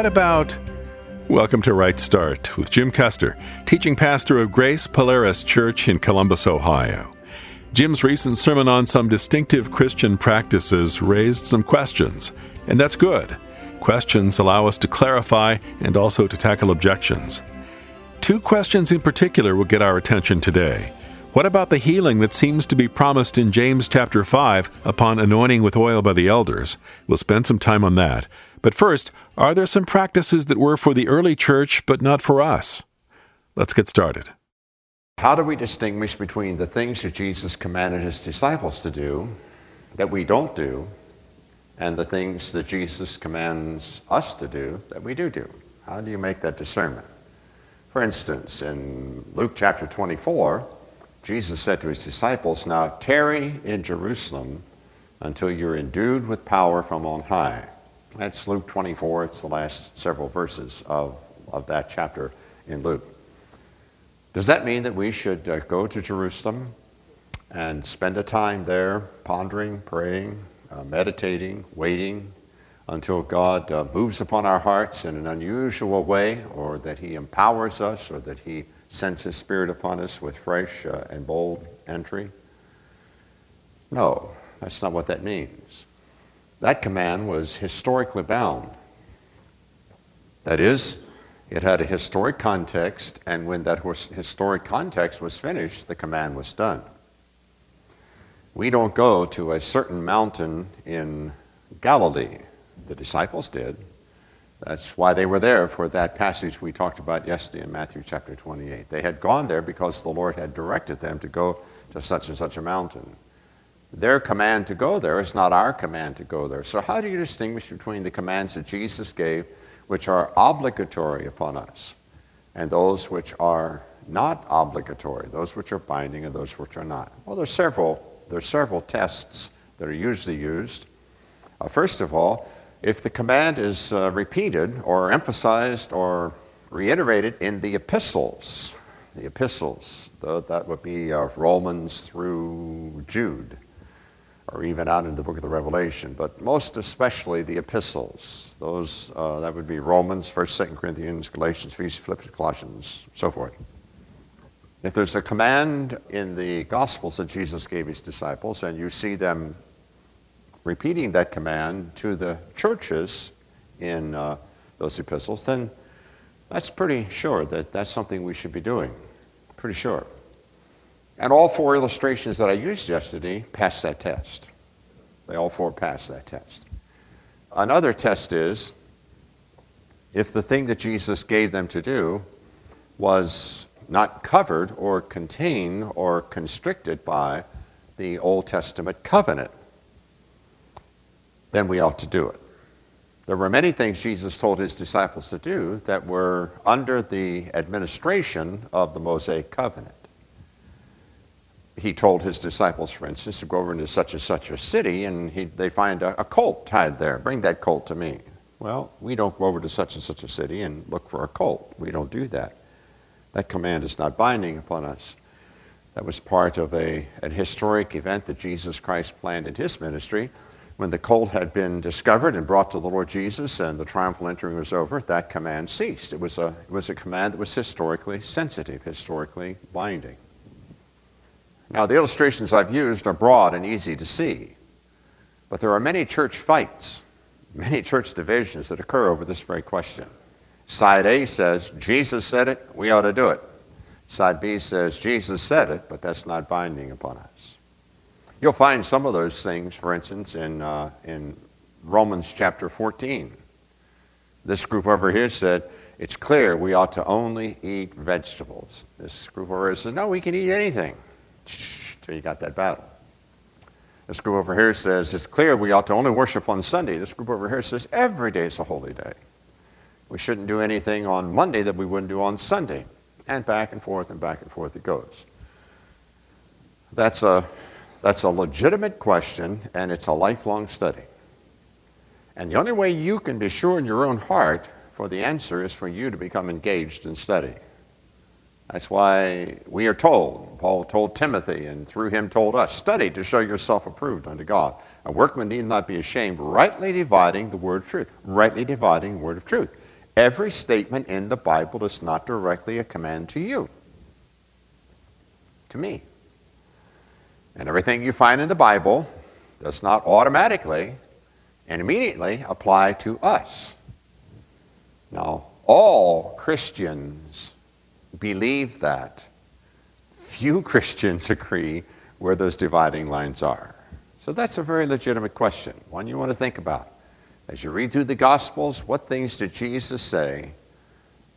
what about. Welcome to Right Start with Jim Custer, teaching pastor of Grace Polaris Church in Columbus, Ohio. Jim's recent sermon on some distinctive Christian practices raised some questions, and that's good. Questions allow us to clarify and also to tackle objections. Two questions in particular will get our attention today. What about the healing that seems to be promised in James chapter 5 upon anointing with oil by the elders? We'll spend some time on that. But first, are there some practices that were for the early church but not for us? Let's get started. How do we distinguish between the things that Jesus commanded his disciples to do that we don't do and the things that Jesus commands us to do that we do do? How do you make that discernment? For instance, in Luke chapter 24, Jesus said to his disciples, Now tarry in Jerusalem until you're endued with power from on high. That's Luke 24. It's the last several verses of, of that chapter in Luke. Does that mean that we should uh, go to Jerusalem and spend a time there pondering, praying, uh, meditating, waiting until God uh, moves upon our hearts in an unusual way, or that He empowers us, or that He sends His Spirit upon us with fresh uh, and bold entry? No, that's not what that means. That command was historically bound. That is, it had a historic context, and when that historic context was finished, the command was done. We don't go to a certain mountain in Galilee. The disciples did. That's why they were there for that passage we talked about yesterday in Matthew chapter 28. They had gone there because the Lord had directed them to go to such and such a mountain. Their command to go there is not our command to go there. So, how do you distinguish between the commands that Jesus gave, which are obligatory upon us, and those which are not obligatory, those which are binding and those which are not? Well, there's several, there's several tests that are usually used. Uh, first of all, if the command is uh, repeated or emphasized or reiterated in the epistles, the epistles, that would be uh, Romans through Jude, or even out in the book of the Revelation, but most especially the epistles. Those, uh, that would be Romans, 1st, 2nd Corinthians, Galatians, Philippians, Colossians, so forth. If there's a command in the Gospels that Jesus gave his disciples, and you see them repeating that command to the churches in uh, those epistles, then that's pretty sure that that's something we should be doing. Pretty sure. And all four illustrations that I used yesterday passed that test. They all four passed that test. Another test is if the thing that Jesus gave them to do was not covered or contained or constricted by the Old Testament covenant then we ought to do it. There were many things Jesus told his disciples to do that were under the administration of the Mosaic covenant. He told his disciples, for instance, to go over into such and such a city and he, they find a, a colt tied there. Bring that colt to me. Well, we don't go over to such and such a city and look for a colt. We don't do that. That command is not binding upon us. That was part of a, an historic event that Jesus Christ planned in his ministry when the colt had been discovered and brought to the Lord Jesus and the triumphal entering was over, that command ceased. It was a, it was a command that was historically sensitive, historically binding. Now, the illustrations I've used are broad and easy to see, but there are many church fights, many church divisions that occur over this very question. Side A says, Jesus said it, we ought to do it. Side B says, Jesus said it, but that's not binding upon us. You'll find some of those things, for instance, in, uh, in Romans chapter 14. This group over here said, it's clear we ought to only eat vegetables. This group over here says, no, we can eat anything. So you got that battle. This group over here says, it's clear we ought to only worship on Sunday. This group over here says, every day is a holy day. We shouldn't do anything on Monday that we wouldn't do on Sunday. And back and forth and back and forth it goes. That's a that's a legitimate question, and it's a lifelong study. And the only way you can be sure in your own heart for the answer is for you to become engaged in study. That's why we are told, Paul told Timothy, and through him told us, study to show yourself approved unto God. A workman need not be ashamed, rightly dividing the word of truth. Rightly dividing the word of truth. Every statement in the Bible is not directly a command to you, to me. And everything you find in the Bible does not automatically and immediately apply to us. Now, all Christians believe that. Few Christians agree where those dividing lines are. So that's a very legitimate question, one you want to think about. As you read through the Gospels, what things did Jesus say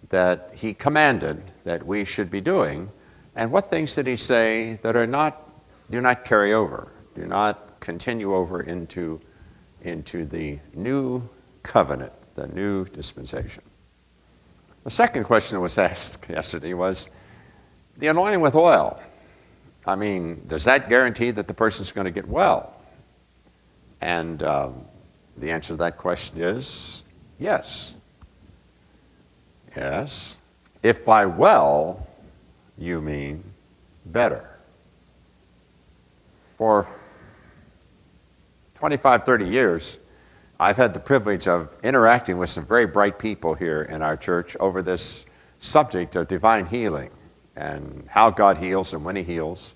that he commanded that we should be doing? And what things did he say that are not, do not carry over, do not continue over into, into the new covenant, the new dispensation? The second question that was asked yesterday was the anointing with oil. I mean, does that guarantee that the person's going to get well? And um, the answer to that question is yes. Yes. If by well you mean better. For 25, 30 years, I've had the privilege of interacting with some very bright people here in our church over this subject of divine healing and how God heals and when He heals.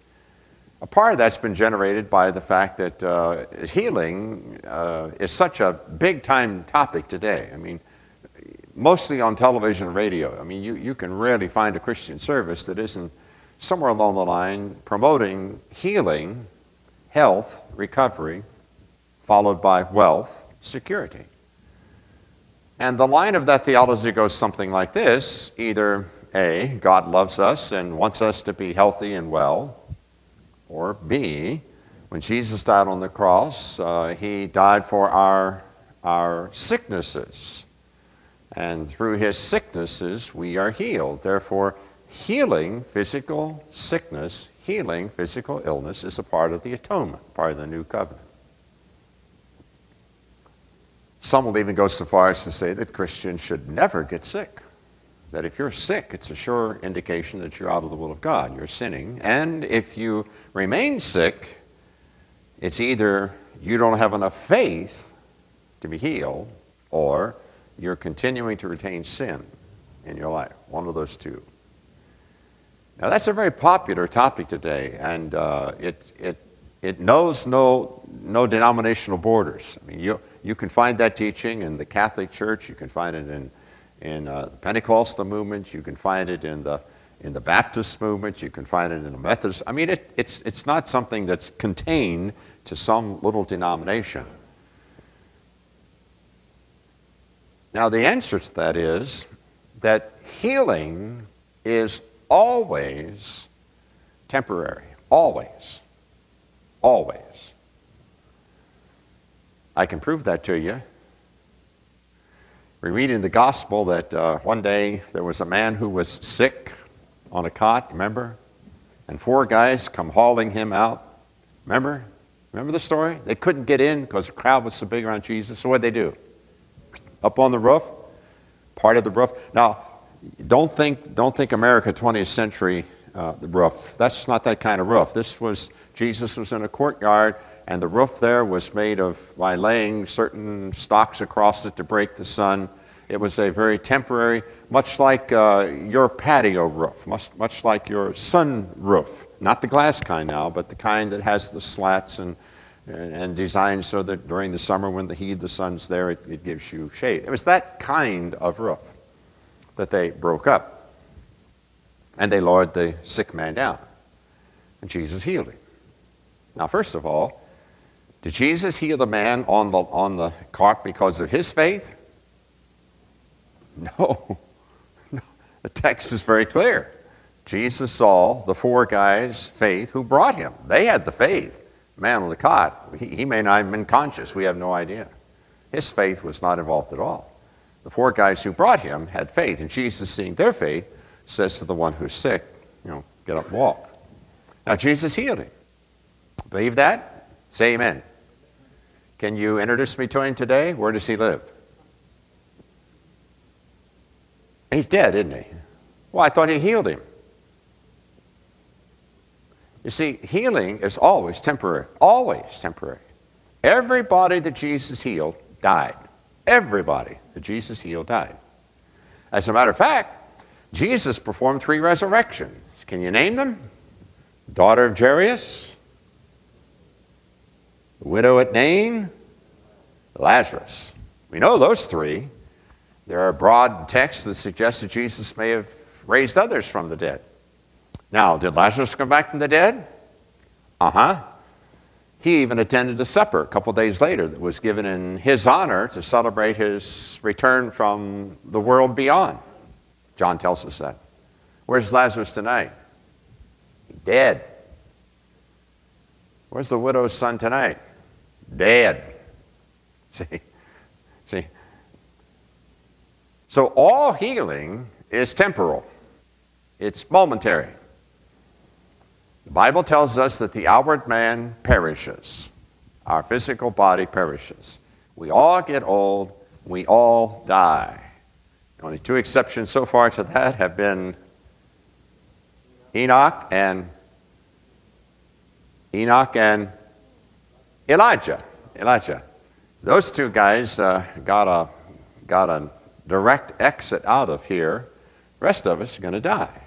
A part of that's been generated by the fact that uh, healing uh, is such a big time topic today. I mean, mostly on television and radio. I mean, you, you can rarely find a Christian service that isn't somewhere along the line promoting healing, health, recovery, followed by wealth, security. And the line of that theology goes something like this either A, God loves us and wants us to be healthy and well, or B, when Jesus died on the cross, uh, he died for our, our sicknesses. And through his sicknesses, we are healed. Therefore, healing physical sickness, healing physical illness is a part of the atonement, part of the new covenant. Some will even go so far as to say that Christians should never get sick that if you're sick, it's a sure indication that you're out of the will of God. You're sinning. And if you remain sick, it's either you don't have enough faith to be healed, or you're continuing to retain sin in your life. One of those two. Now, that's a very popular topic today, and uh, it, it, it knows no, no denominational borders. I mean, you, you can find that teaching in the Catholic Church, you can find it in in uh, the Pentecostal movement, you can find it in the, in the Baptist movement, you can find it in the Methodist. I mean, it, it's, it's not something that's contained to some little denomination. Now, the answer to that is that healing is always temporary. Always. Always. I can prove that to you we read in the gospel that uh, one day there was a man who was sick on a cot, remember? And four guys come hauling him out. Remember? Remember the story? They couldn't get in because the crowd was so big around Jesus. So what'd they do? Up on the roof, part of the roof. Now, don't think, don't think America 20th century uh, roof. That's not that kind of roof. This was, Jesus was in a courtyard and the roof there was made of by laying certain stocks across it to break the sun. It was a very temporary, much like uh, your patio roof, much, much like your sun roof. Not the glass kind now, but the kind that has the slats and, and designed so that during the summer when the heat of the sun's there, it, it gives you shade. It was that kind of roof that they broke up. And they lowered the sick man down. And Jesus healed him. Now, first of all, did Jesus heal the man on the, on the cart because of his faith? No. no. The text is very clear. Jesus saw the four guys' faith who brought him. They had the faith. The man on the cot, he, he may not have been conscious. We have no idea. His faith was not involved at all. The four guys who brought him had faith, and Jesus, seeing their faith, says to the one who's sick, you know, get up and walk. Now, Jesus healed him. Believe that? Say amen. Can you introduce me to him today? Where does he live? He's dead, isn't he? Well, I thought he healed him. You see, healing is always temporary, always temporary. Everybody that Jesus healed died. Everybody that Jesus healed died. As a matter of fact, Jesus performed three resurrections. Can you name them? Daughter of Jairus, widow at Nain, Lazarus. We know those three. There are broad texts that suggest that Jesus may have raised others from the dead. Now, did Lazarus come back from the dead? Uh huh. He even attended a supper a couple days later that was given in his honor to celebrate his return from the world beyond. John tells us that. Where's Lazarus tonight? Dead. Where's the widow's son tonight? Dead. See? See? So all healing is temporal, it's momentary. The Bible tells us that the outward man perishes, our physical body perishes. We all get old, we all die. Only two exceptions so far to that have been Enoch and Enoch and Elijah. Elijah. Those two guys uh, got a got a direct exit out of here. The rest of us are going to die.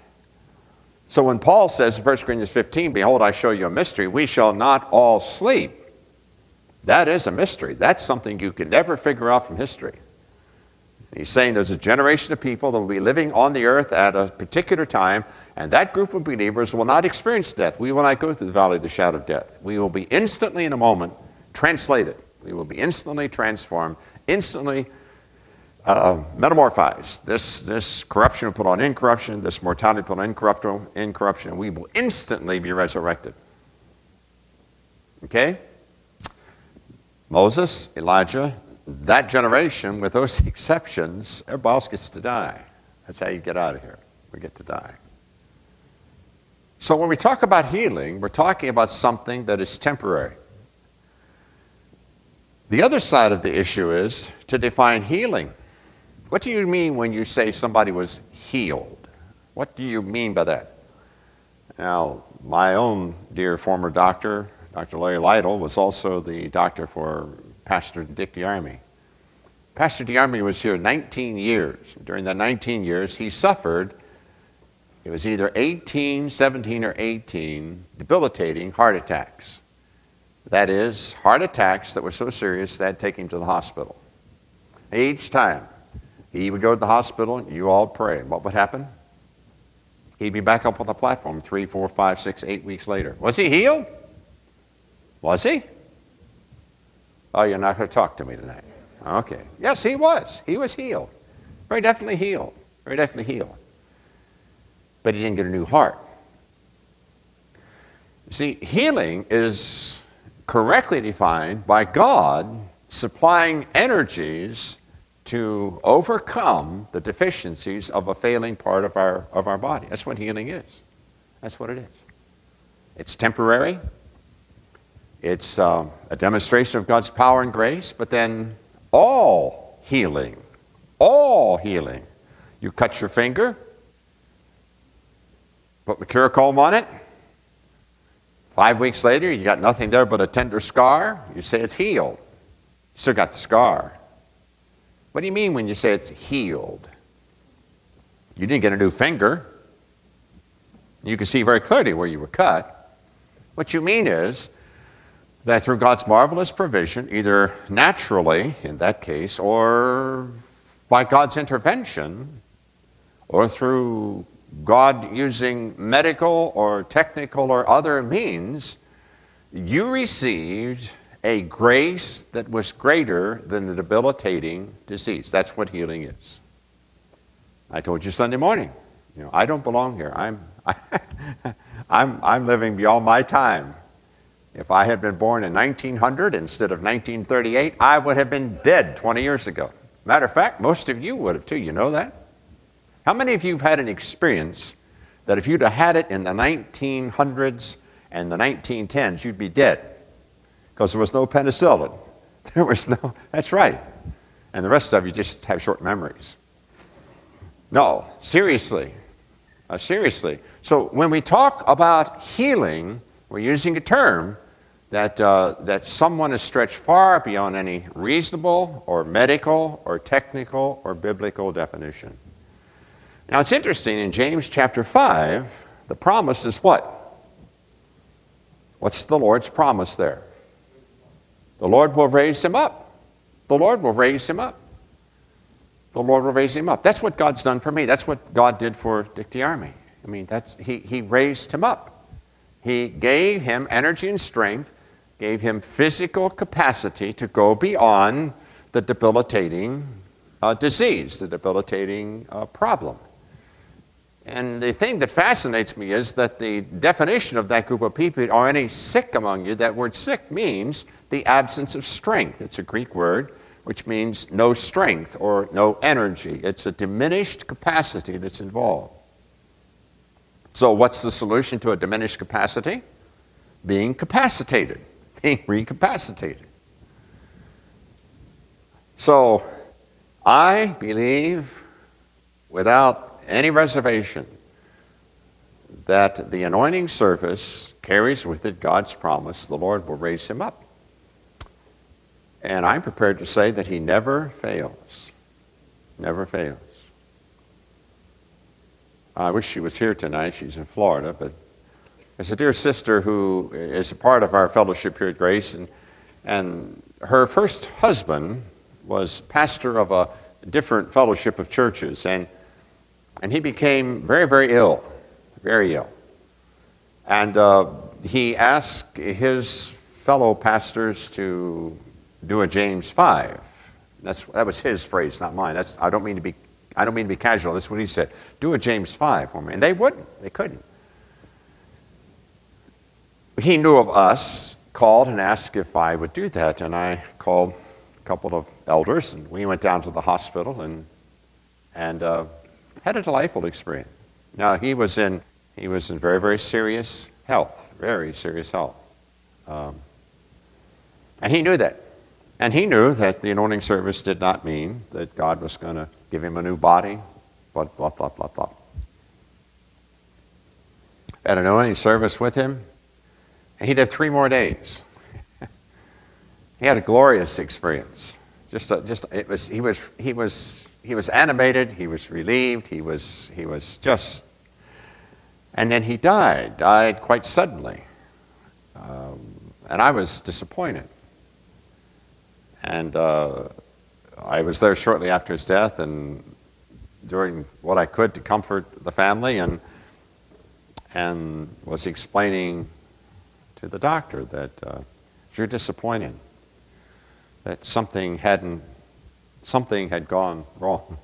So when Paul says in 1 Corinthians 15, Behold, I show you a mystery, we shall not all sleep. That is a mystery. That's something you can never figure out from history. He's saying there's a generation of people that will be living on the earth at a particular time, and that group of believers will not experience death. We will not go through the valley of the shadow of death. We will be instantly, in a moment, translated. We will be instantly transformed, instantly uh. This, this corruption will put on incorruption, this mortality put on incorruption, incorruption, and we will instantly be resurrected. Okay? Moses, Elijah, that generation, with those exceptions, everybody else gets to die. That's how you get out of here. We get to die. So when we talk about healing, we're talking about something that is temporary. The other side of the issue is to define healing. What do you mean when you say somebody was healed? What do you mean by that? Now, my own dear former doctor, Dr. Larry Lytle, was also the doctor for Pastor Dick DeArmey. Pastor DeArmey was here 19 years. During that 19 years, he suffered, it was either 18, 17, or 18, debilitating heart attacks. That is, heart attacks that were so serious that they had to take him to the hospital. Each time, he would go to the hospital, you all pray. What would happen? He'd be back up on the platform three, four, five, six, eight weeks later. Was he healed? Was he? Oh, you're not going to talk to me tonight. Okay. Yes, he was. He was healed. Very definitely healed. Very definitely healed. But he didn't get a new heart. See, healing is correctly defined by God supplying energies to overcome the deficiencies of a failing part of our, of our body. That's what healing is. That's what it is. It's temporary, it's uh, a demonstration of God's power and grace, but then all healing, all healing. You cut your finger, put Mercurochrome on it. Five weeks later, you got nothing there but a tender scar. You say it's healed. You still got the scar. What do you mean when you say it's healed? You didn't get a new finger. You can see very clearly where you were cut. What you mean is that through God's marvelous provision, either naturally in that case, or by God's intervention, or through God using medical or technical or other means, you received a grace that was greater than the debilitating disease. That's what healing is. I told you Sunday morning, you know, I don't belong here. I'm, I, I'm, I'm living beyond my time. If I had been born in 1900 instead of 1938, I would have been dead 20 years ago. Matter of fact, most of you would have too. You know that? How many of you have had an experience that if you'd have had it in the 1900s and the 1910s, you'd be dead? Because there was no penicillin. There was no, that's right. And the rest of you just have short memories. No, seriously. Uh, seriously. So when we talk about healing, we're using a term that, uh, that someone is stretched far beyond any reasonable or medical or technical or biblical definition. Now it's interesting, in James chapter 5, the promise is what? What's the Lord's promise there? The Lord will raise him up. The Lord will raise him up. The Lord will raise him up. That's what God's done for me. That's what God did for Dick DeArmey. I mean, that's, he, he raised him up. He gave him energy and strength, gave him physical capacity to go beyond the debilitating uh, disease, the debilitating uh, problem. And the thing that fascinates me is that the definition of that group of people are any sick among you. That word sick means the absence of strength. It's a Greek word which means no strength or no energy. It's a diminished capacity that's involved. So, what's the solution to a diminished capacity? Being capacitated, being recapacitated. So, I believe without any reservation that the anointing service carries with it God's promise the Lord will raise him up. And I'm prepared to say that he never fails. Never fails. I wish she was here tonight. She's in Florida, but there's a dear sister who is a part of our fellowship here at Grace, and, and her first husband was pastor of a different fellowship of churches, and, and he became very, very ill, very ill. And uh, he asked his fellow pastors to do a James 5. That's, that was his phrase, not mine. That's, I, don't mean to be, I don't mean to be casual. That's what he said. Do a James 5 for me. And they wouldn't. They couldn't. He knew of us, called and asked if I would do that. And I called a couple of elders, and we went down to the hospital and, and uh, had a delightful experience. Now, he was in, he was in very, very serious health, very serious health. Um, and he knew that. And he knew that the anointing service did not mean that God was going to give him a new body, blah, blah, blah, blah, blah. At an anointing service with him, and he'd have three more days. he had a glorious experience. Just, a, just it was, he was, he was, he was animated. He was relieved. He was, he was just, and then he died. Died quite suddenly, um, and I was disappointed. And uh, I was there shortly after his death and doing what I could to comfort the family and, and was explaining to the doctor that uh, you're disappointed, that something hadn't, something had gone wrong.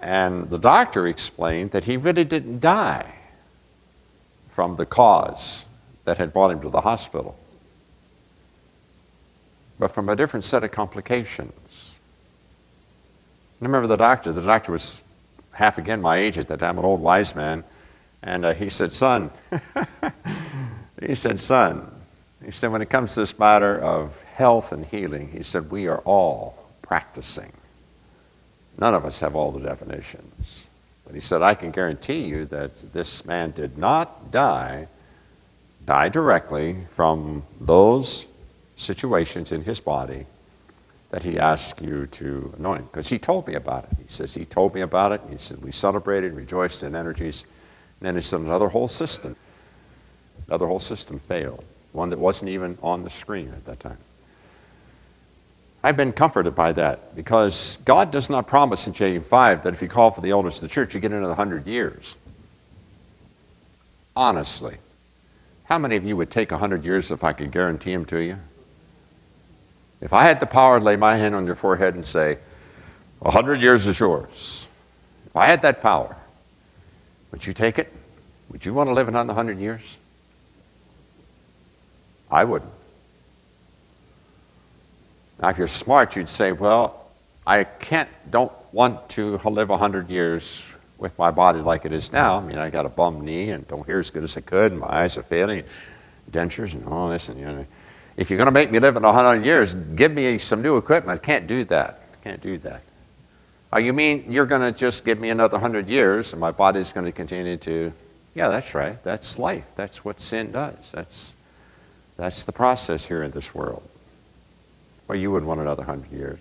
and the doctor explained that he really didn't die from the cause that had brought him to the hospital but from a different set of complications. I remember the doctor. The doctor was half again my age at that time, an old wise man. And uh, he said, Son, he said, Son, he said, when it comes to this matter of health and healing, he said, we are all practicing. None of us have all the definitions. But he said, I can guarantee you that this man did not die, die directly from those situations in his body that he asked you to anoint. Because he told me about it. He says, he told me about it. He said, we celebrated, rejoiced in energies. And then he said, another whole system, another whole system failed. One that wasn't even on the screen at that time. I've been comforted by that because God does not promise in James 5 that if you call for the elders of the church, you get another 100 years. Honestly. How many of you would take 100 years if I could guarantee them to you? If I had the power to lay my hand on your forehead and say, A hundred years is yours, if I had that power, would you take it? Would you want to live another hundred years? I wouldn't. Now, if you're smart, you'd say, Well, I can't, don't want to live hundred years with my body like it is now. I mean, I got a bum knee and don't hear as good as I could, and my eyes are failing, dentures and all this, and you know. If you're going to make me live in 100 years, give me some new equipment. I Can't do that. I Can't do that. Oh, you mean you're going to just give me another 100 years and my body's going to continue to. Yeah, that's right. That's life. That's what sin does. That's, that's the process here in this world. Well, you wouldn't want another 100 years.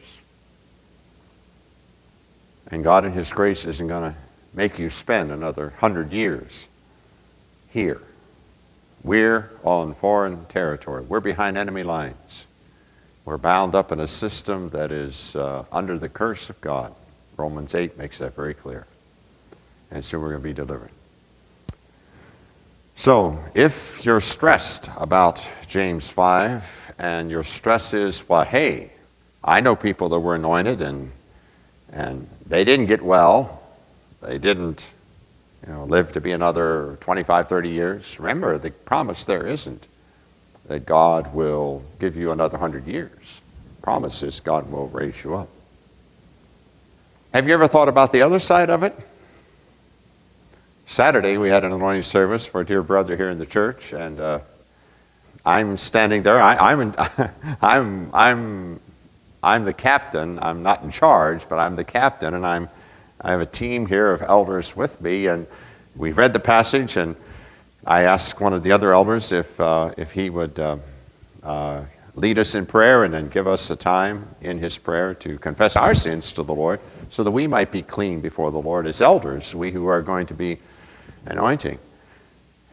And God in His grace isn't going to make you spend another hundred years here. We're on foreign territory. We're behind enemy lines. We're bound up in a system that is uh, under the curse of God. Romans 8 makes that very clear. And soon we're going to be delivered. So, if you're stressed about James 5 and your stress is, well, hey, I know people that were anointed and, and they didn't get well, they didn't you know, live to be another 25, 30 years. Remember, the promise there isn't that God will give you another 100 years. The promise is God will raise you up. Have you ever thought about the other side of it? Saturday, we had an anointing service for a dear brother here in the church, and uh, I'm standing there. I, am I'm, I'm, I'm, I'm the captain. I'm not in charge, but I'm the captain, and I'm, I have a team here of elders with me, and we've read the passage, and I asked one of the other elders if, uh, if he would uh, uh lead us in prayer and then give us a time in his prayer to confess our sins to the Lord so that we might be clean before the Lord as elders, we who are going to be anointing.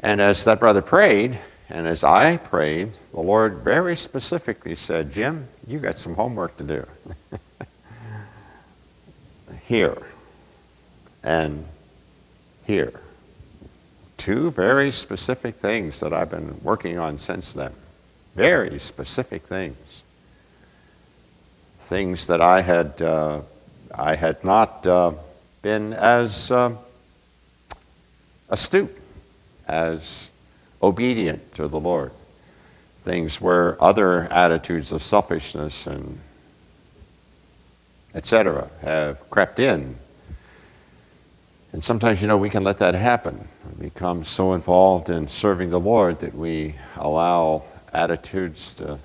And as that brother prayed, and as I prayed, the Lord very specifically said, Jim, you got some homework to do. here and here. Two very specific things that I've been working on since then. Very specific things. Things that I had, uh, I had not uh, been as. Uh, astute, as obedient to the Lord. Things where other attitudes of selfishness and etc. have crept in. And sometimes, you know, we can let that happen. We become so involved in serving the Lord that we allow attitudes to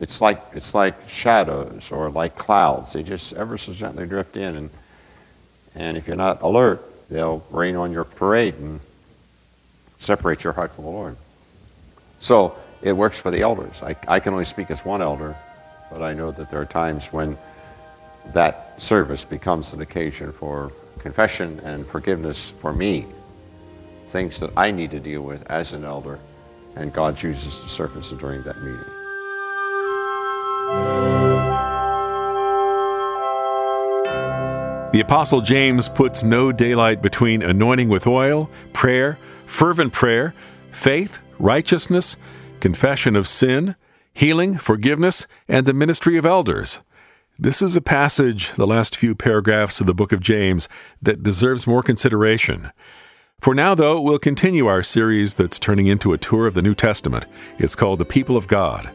it's like it's like shadows or like clouds. They just ever so gently drift in and and if you're not alert, they'll rain on your parade and separate your heart from the Lord. So it works for the elders. I, I can only speak as one elder, but I know that there are times when that service becomes an occasion for confession and forgiveness for me, things that I need to deal with as an elder, and God chooses to surface during that meeting. The Apostle James puts no daylight between anointing with oil, prayer, fervent prayer, faith, righteousness, confession of sin, healing, forgiveness, and the ministry of elders. This is a passage, the last few paragraphs of the book of James, that deserves more consideration. For now, though, we'll continue our series that's turning into a tour of the New Testament. It's called The People of God.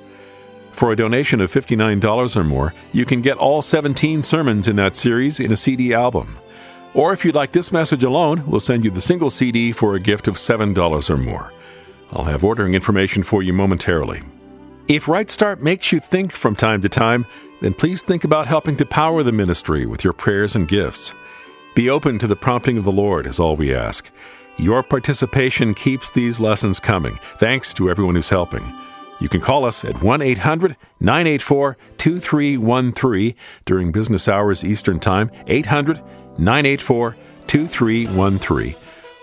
For a donation of $59 or more, you can get all 17 sermons in that series in a CD album. Or if you'd like this message alone, we'll send you the single CD for a gift of $7 or more. I'll have ordering information for you momentarily. If Right Start makes you think from time to time, then please think about helping to power the ministry with your prayers and gifts. Be open to the prompting of the Lord, is all we ask. Your participation keeps these lessons coming. Thanks to everyone who's helping. You can call us at 1 800 984 2313 during business hours Eastern Time, 800 984 2313.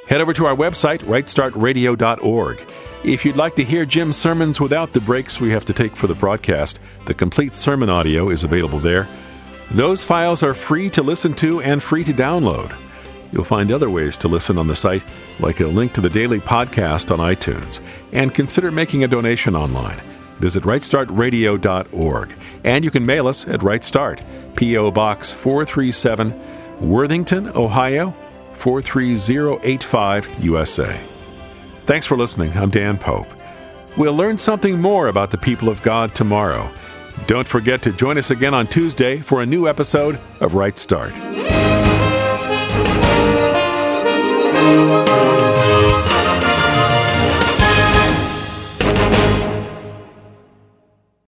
Head over to our website, rightstartradio.org. If you'd like to hear Jim's sermons without the breaks we have to take for the broadcast, the complete sermon audio is available there. Those files are free to listen to and free to download. You'll find other ways to listen on the site, like a link to the daily podcast on iTunes, and consider making a donation online. Visit rightstartradio.org, and you can mail us at Right Start, P.O. Box 437, Worthington, Ohio 43085, USA. Thanks for listening. I'm Dan Pope. We'll learn something more about the people of God tomorrow. Don't forget to join us again on Tuesday for a new episode of Right Start. Música